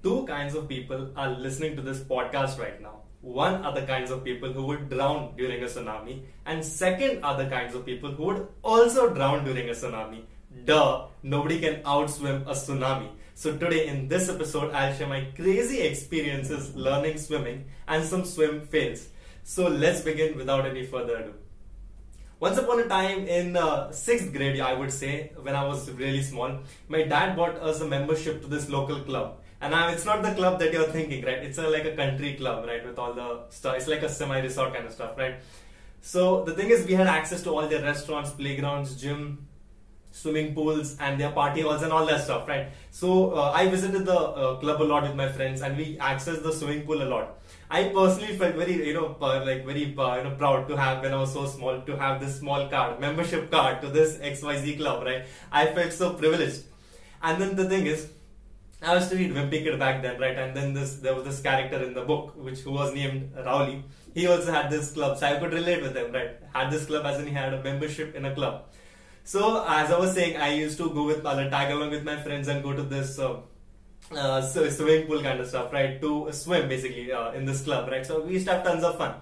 Two kinds of people are listening to this podcast right now. One are the kinds of people who would drown during a tsunami, and second are the kinds of people who would also drown during a tsunami. Duh, nobody can outswim a tsunami. So today in this episode, I'll share my crazy experiences learning swimming and some swim fails. So let's begin without any further ado. Once upon a time in uh, sixth grade, I would say, when I was really small, my dad bought us a membership to this local club. And now it's not the club that you're thinking, right? It's a, like a country club, right? With all the stuff. It's like a semi-resort kind of stuff, right? So the thing is, we had access to all their restaurants, playgrounds, gym, swimming pools, and their party halls and all that stuff, right? So uh, I visited the uh, club a lot with my friends, and we accessed the swimming pool a lot. I personally felt very, you know, uh, like very, uh, you know, proud to have when I was so small to have this small card, membership card to this XYZ club, right? I felt so privileged. And then the thing is, I was to read Wimpy Kid back then, right? And then this there was this character in the book which who was named Rowley. He also had this club, so I could relate with him, right? Had this club as in he had a membership in a club. So as I was saying, I used to go with uh, tag along with my friends and go to this. Uh, uh, swimming pool kind of stuff, right? To swim basically uh, in this club, right? So we used to have tons of fun.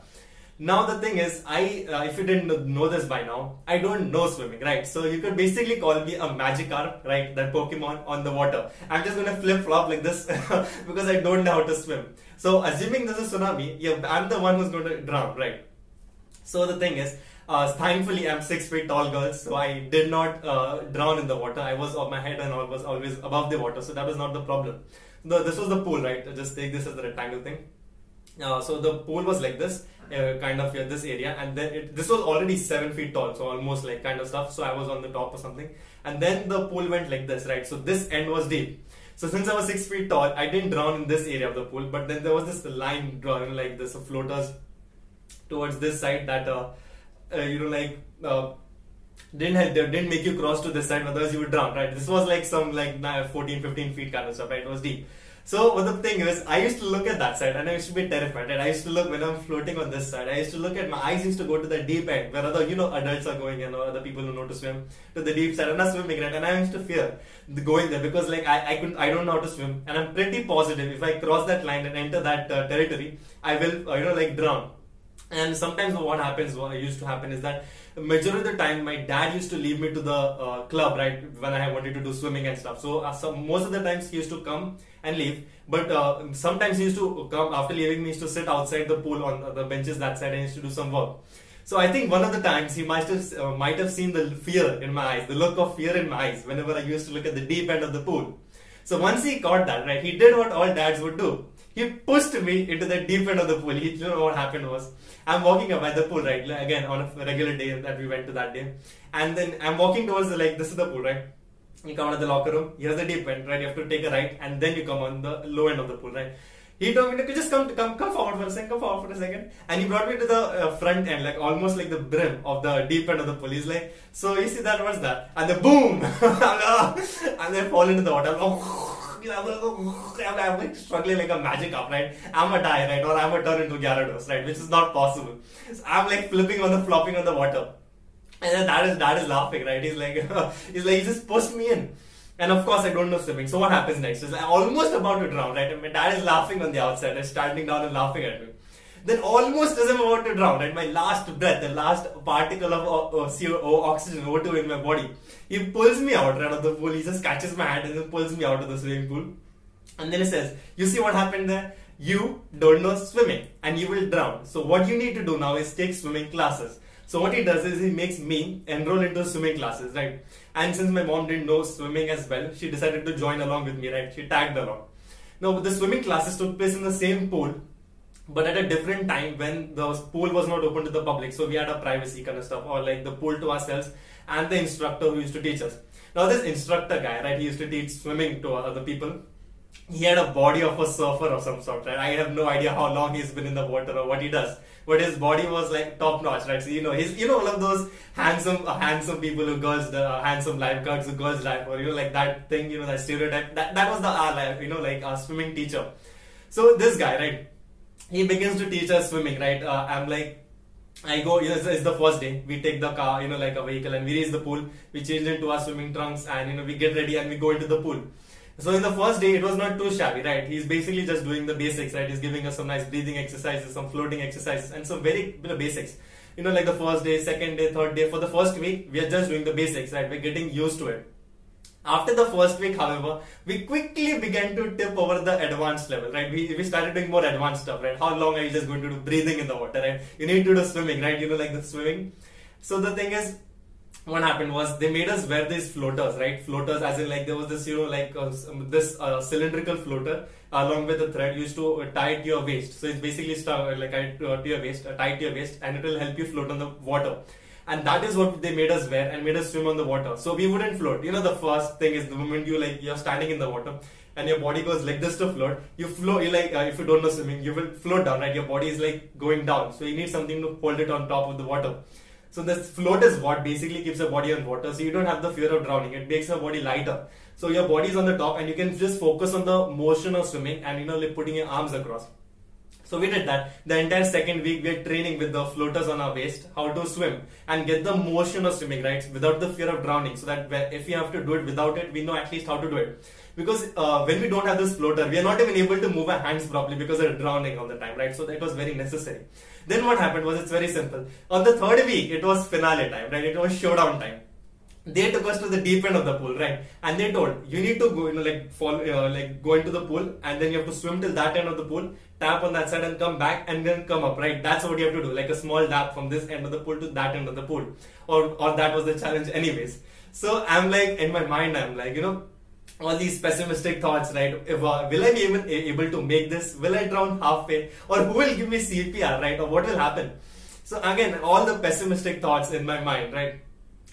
Now the thing is, I uh, if you didn't know this by now, I don't know swimming, right? So you could basically call me a magic Magikarp, right? That Pokemon on the water. I'm just gonna flip flop like this because I don't know how to swim. So assuming there's a tsunami, yeah, I'm the one who's to drown, right? So the thing is, uh, thankfully, I'm six feet tall, girls, so I did not uh, drown in the water. I was on my head and all was always above the water, so that was not the problem. The, this was the pool, right? Just take this as the rectangle thing. Uh, so the pool was like this, uh, kind of this area, and then it, this was already seven feet tall, so almost like kind of stuff. So I was on the top or something, and then the pool went like this, right? So this end was deep. So since I was six feet tall, I didn't drown in this area of the pool, but then there was this line drawn like this, of floaters towards this side that uh, uh, you know like uh, didn't help didn't make you cross to this side otherwise you would drown right this was like some like 14 15 feet kind of stuff right it was deep so what the thing is I used to look at that side and I used to be terrified. And I used to look when I'm floating on this side I used to look at my eyes used to go to the deep end where other you know adults are going and other people who know to swim to the deep side. I'm swimming right? And I used to fear going there because like I, I couldn't I don't know how to swim. And I'm pretty positive if I cross that line and enter that uh, territory I will uh, you know like drown. And sometimes what happens, what used to happen is that majority of the time my dad used to leave me to the uh, club, right, when I wanted to do swimming and stuff. So uh, most of the times he used to come and leave, but uh, sometimes he used to come after leaving me, used to sit outside the pool on the benches that side and used to do some work. So I think one of the times he might have uh, might have seen the fear in my eyes, the look of fear in my eyes whenever I used to look at the deep end of the pool. So once he caught that, right, he did what all dads would do he pushed me into the deep end of the pool. He, you know what happened was, I'm walking up by the pool, right? Again, on a regular day that we went to that day. And then I'm walking towards the, like, this is the pool, right? You come out of the locker room, here's the deep end, right? You have to take a right, and then you come on the low end of the pool, right? He told me to just come, come, come forward for a second, come forward for a second, and he brought me to the uh, front end, like almost like the brim of the deep end of the pool. Like, so you see that? What's that? And the boom, and then fall into the water. I'm like struggling like a Magikarp, right? I'm a die, right? Or I'm a turn into Gyarados, right? Which is not possible. So I'm like flipping on the flopping on the water. And then dad is dad is laughing, right? He's like he's like he just pushed me in. And of course I don't know swimming. So what happens next? Is I'm almost about to drown, right? And my dad is laughing on the outside and standing down and laughing at me. Then almost as I'm about to drown, right? My last breath, the last particle of uh, uh CO, oxygen, O2 in my body he pulls me out right of the pool. He just catches my hand and then pulls me out of the swimming pool. And then he says, You see what happened there? You don't know swimming and you will drown. So, what you need to do now is take swimming classes. So, what he does is he makes me enroll into swimming classes, right? And since my mom didn't know swimming as well, she decided to join along with me, right? She tagged along. Now, the swimming classes took place in the same pool, but at a different time when the pool was not open to the public. So, we had a privacy kind of stuff, or like the pool to ourselves and the instructor who used to teach us. Now, this instructor guy, right, he used to teach swimming to other people. He had a body of a surfer of some sort, right? I have no idea how long he's been in the water or what he does, but his body was like top notch, right? So you know, he's you know one of those handsome, uh, handsome people who girls, the uh, handsome lifeguards who girls life, or you know, like that thing, you know, that stereotype. That that was the our life, you know, like our swimming teacher. So this guy, right? He begins to teach us swimming, right? Uh, I'm like I go, you know, it's, it's, the first day. We take the car, you know, like a vehicle, and we reach the pool. We change into our swimming trunks, and you know, we get ready and we go into the pool. So in the first day, it was not too shabby, right? He's basically just doing the basics, right? He's giving us some nice breathing exercises, some floating exercises, and some very you know, basics. You know, like the first day, second day, third day. For the first week, we are just doing the basics, right? We're getting used to it. After the first week, however, we quickly began to tip over the advanced level, right? We, we started doing more advanced stuff, right? How long are you just going to do breathing in the water, right? You need to do swimming, right? You know, like the swimming. So the thing is, what happened was they made us wear these floaters, right? Floaters, as in like there was this, you know, like uh, this uh, cylindrical floater along with the thread used to tie it to your waist. So it's basically stuck like uh, to your waist, uh, tied to your waist, and it will help you float on the water. And that is what they made us wear and made us swim on the water. So we wouldn't float. You know, the first thing is the moment you like you're standing in the water and your body goes like this to float, you float. You like uh, if you don't know swimming, you will float down, right? Your body is like going down, so you need something to hold it on top of the water. So this float is what basically keeps your body on water. So you don't have the fear of drowning. It makes your body lighter. So your body is on the top and you can just focus on the motion of swimming and you know like putting your arms across. So we did that. The entire second week we are training with the floaters on our waist, how to swim and get the motion of swimming, right? Without the fear of drowning. So that if we have to do it without it, we know at least how to do it. Because uh, when we don't have this floater, we are not even able to move our hands properly because we're drowning all the time, right? So that was very necessary. Then what happened was it's very simple. On the third week, it was finale time, right? It was showdown time. They took us to the deep end of the pool, right? And they told you need to go, you know, like fall, uh, like go into the pool, and then you have to swim till that end of the pool, tap on that side, and come back, and then come up, right? That's what you have to do, like a small tap from this end of the pool to that end of the pool, or or that was the challenge, anyways. So I'm like in my mind, I'm like, you know, all these pessimistic thoughts, right? If, uh, will I be even able to make this? Will I drown halfway? Or who will give me CPR, right? Or what will happen? So again, all the pessimistic thoughts in my mind, right?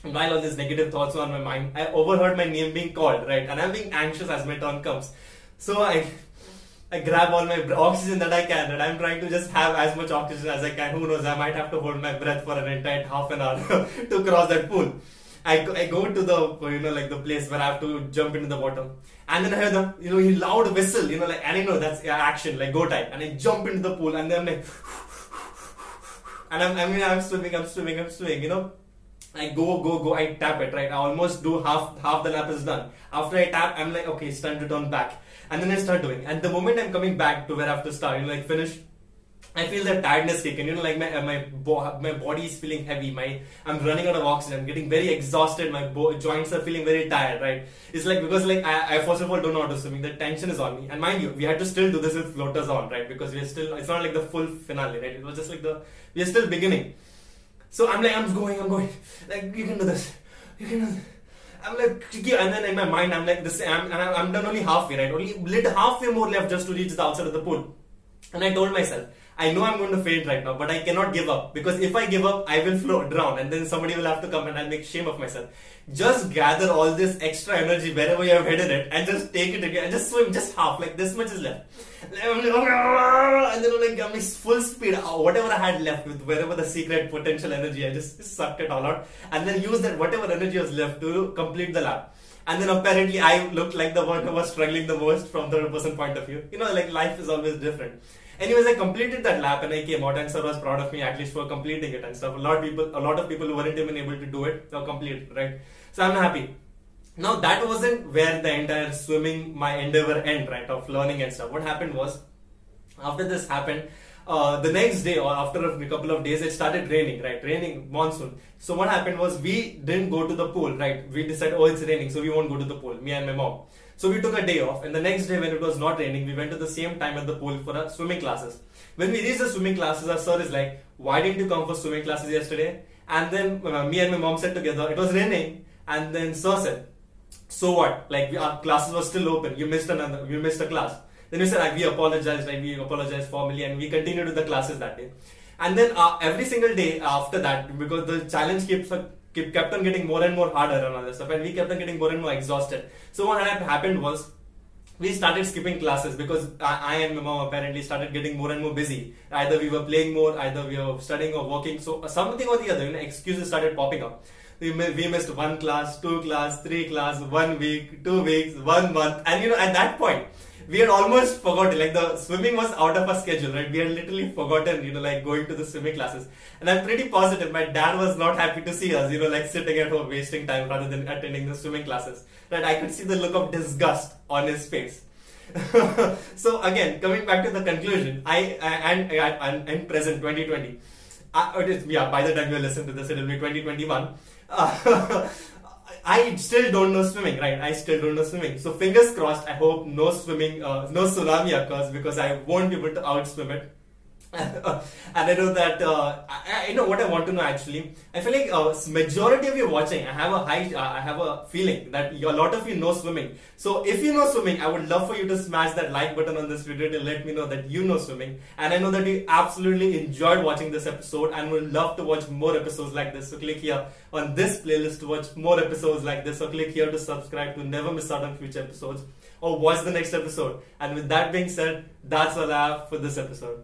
While all these negative thoughts were on my mind, I overheard my name being called, right? And I'm being anxious as my turn comes. So I, I grab all my oxygen that I can, and I'm trying to just have as much oxygen as I can. Who knows? I might have to hold my breath for an entire half an hour to cross that pool. I I go to the you know like the place where I have to jump into the water, and then I hear the you know loud whistle, you know like and I know that's action like go time, and I jump into the pool, and then I'm like, and I'm I mean I'm swimming, I'm swimming, I'm swimming, you know. I go, go, go. I tap it, right? I almost do half, half the lap is done. After I tap, I'm like, okay, it's time to turn back. And then I start doing. And the moment I'm coming back to where I have to start, you know, like finish I feel that tiredness kick. You know, like my my my body is feeling heavy. My I'm running out of oxygen. I'm getting very exhausted. My bo- joints are feeling very tired. Right? It's like because like I, I first of all don't know how to swim. The tension is on me. And mind you, we had to still do this with floaters on, right? Because we're still. It's not like the full finale, right? It was just like the we're still beginning. So I'm like I'm going, I'm going. Like you can do this. You can do this. I'm like, and then in my mind, I'm like, this, I'm, and I'm done only halfway, right? Only little halfway more left just to reach the outside of the pool. And I told myself, I know I'm going to faint right now, but I cannot give up because if I give up, I will float, drown, and then somebody will have to come and I'll make shame of myself. Just gather all this extra energy wherever you have hidden it and just take it again and just swim just half, like this much is left. And then like, I'm like full speed, uh, whatever I had left with wherever the secret potential energy, I just, just sucked it all out and then use that whatever energy was left to complete the lap. And then apparently I looked like the one who was struggling the most from the person point of view. You know, like life is always different. Anyways, I completed that lap and I came out and sir was proud of me at least for completing it and stuff. A lot of people, a lot of people who weren't even able to do it, or complete right? So I'm happy. Now that wasn't where the entire swimming, my endeavor end, right, of learning and stuff. What happened was, after this happened, uh, the next day or after a couple of days, it started raining, right? Raining, monsoon. So what happened was we didn't go to the pool, right? We decided, oh, it's raining, so we won't go to the pool, me and my mom. So we took a day off, and the next day when it was not raining, we went to the same time at the pool for our swimming classes. When we reached the swimming classes, our sir is like, "Why didn't you come for swimming classes yesterday?" And then uh, me and my mom said together, "It was raining," and then sir said, "So what? Like we, our classes were still open. You missed another. You missed a class." Then we said, like, "We apologized. Like we apologized formally, and we continued with the classes that day." And then uh, every single day after that, because the challenge keeps kept on getting more and more harder and all that stuff, and we kept on getting more and more exhausted. So what had happened was we started skipping classes because I, I, and my mom apparently started getting more and more busy. Either we were playing more, either we were studying or working. So uh, something or the other, you know, excuses started popping up. We, we missed one class, two class, three class, one week, two weeks, one month, and you know, at that point, we had almost forgotten, like the swimming was out of our schedule, right? We had literally forgotten, you know, like going to the swimming classes. And I'm pretty positive my dad was not happy to see us, you know, like sitting at home wasting time rather than attending the swimming classes. Right? I could see the look of disgust on his face. so again, coming back to the conclusion, I, I and, and, present 2020. Uh, is, yeah, by the time you listen to this, it will be 2021. Uh, I still don't know swimming, right? I still don't know swimming. So fingers crossed. I hope no swimming, uh, no tsunami occurs because I won't be able to outswim it. and I know that uh, I, I, know what I want to know actually. I feel like uh, majority of you watching, I have a high, uh, I have a feeling that a lot of you know swimming. So if you know swimming, I would love for you to smash that like button on this video to let me know that you know swimming. And I know that you absolutely enjoyed watching this episode and would love to watch more episodes like this. So click here on this playlist to watch more episodes like this. So click here to subscribe to never miss out on future episodes or watch the next episode. And with that being said, that's all I have for this episode.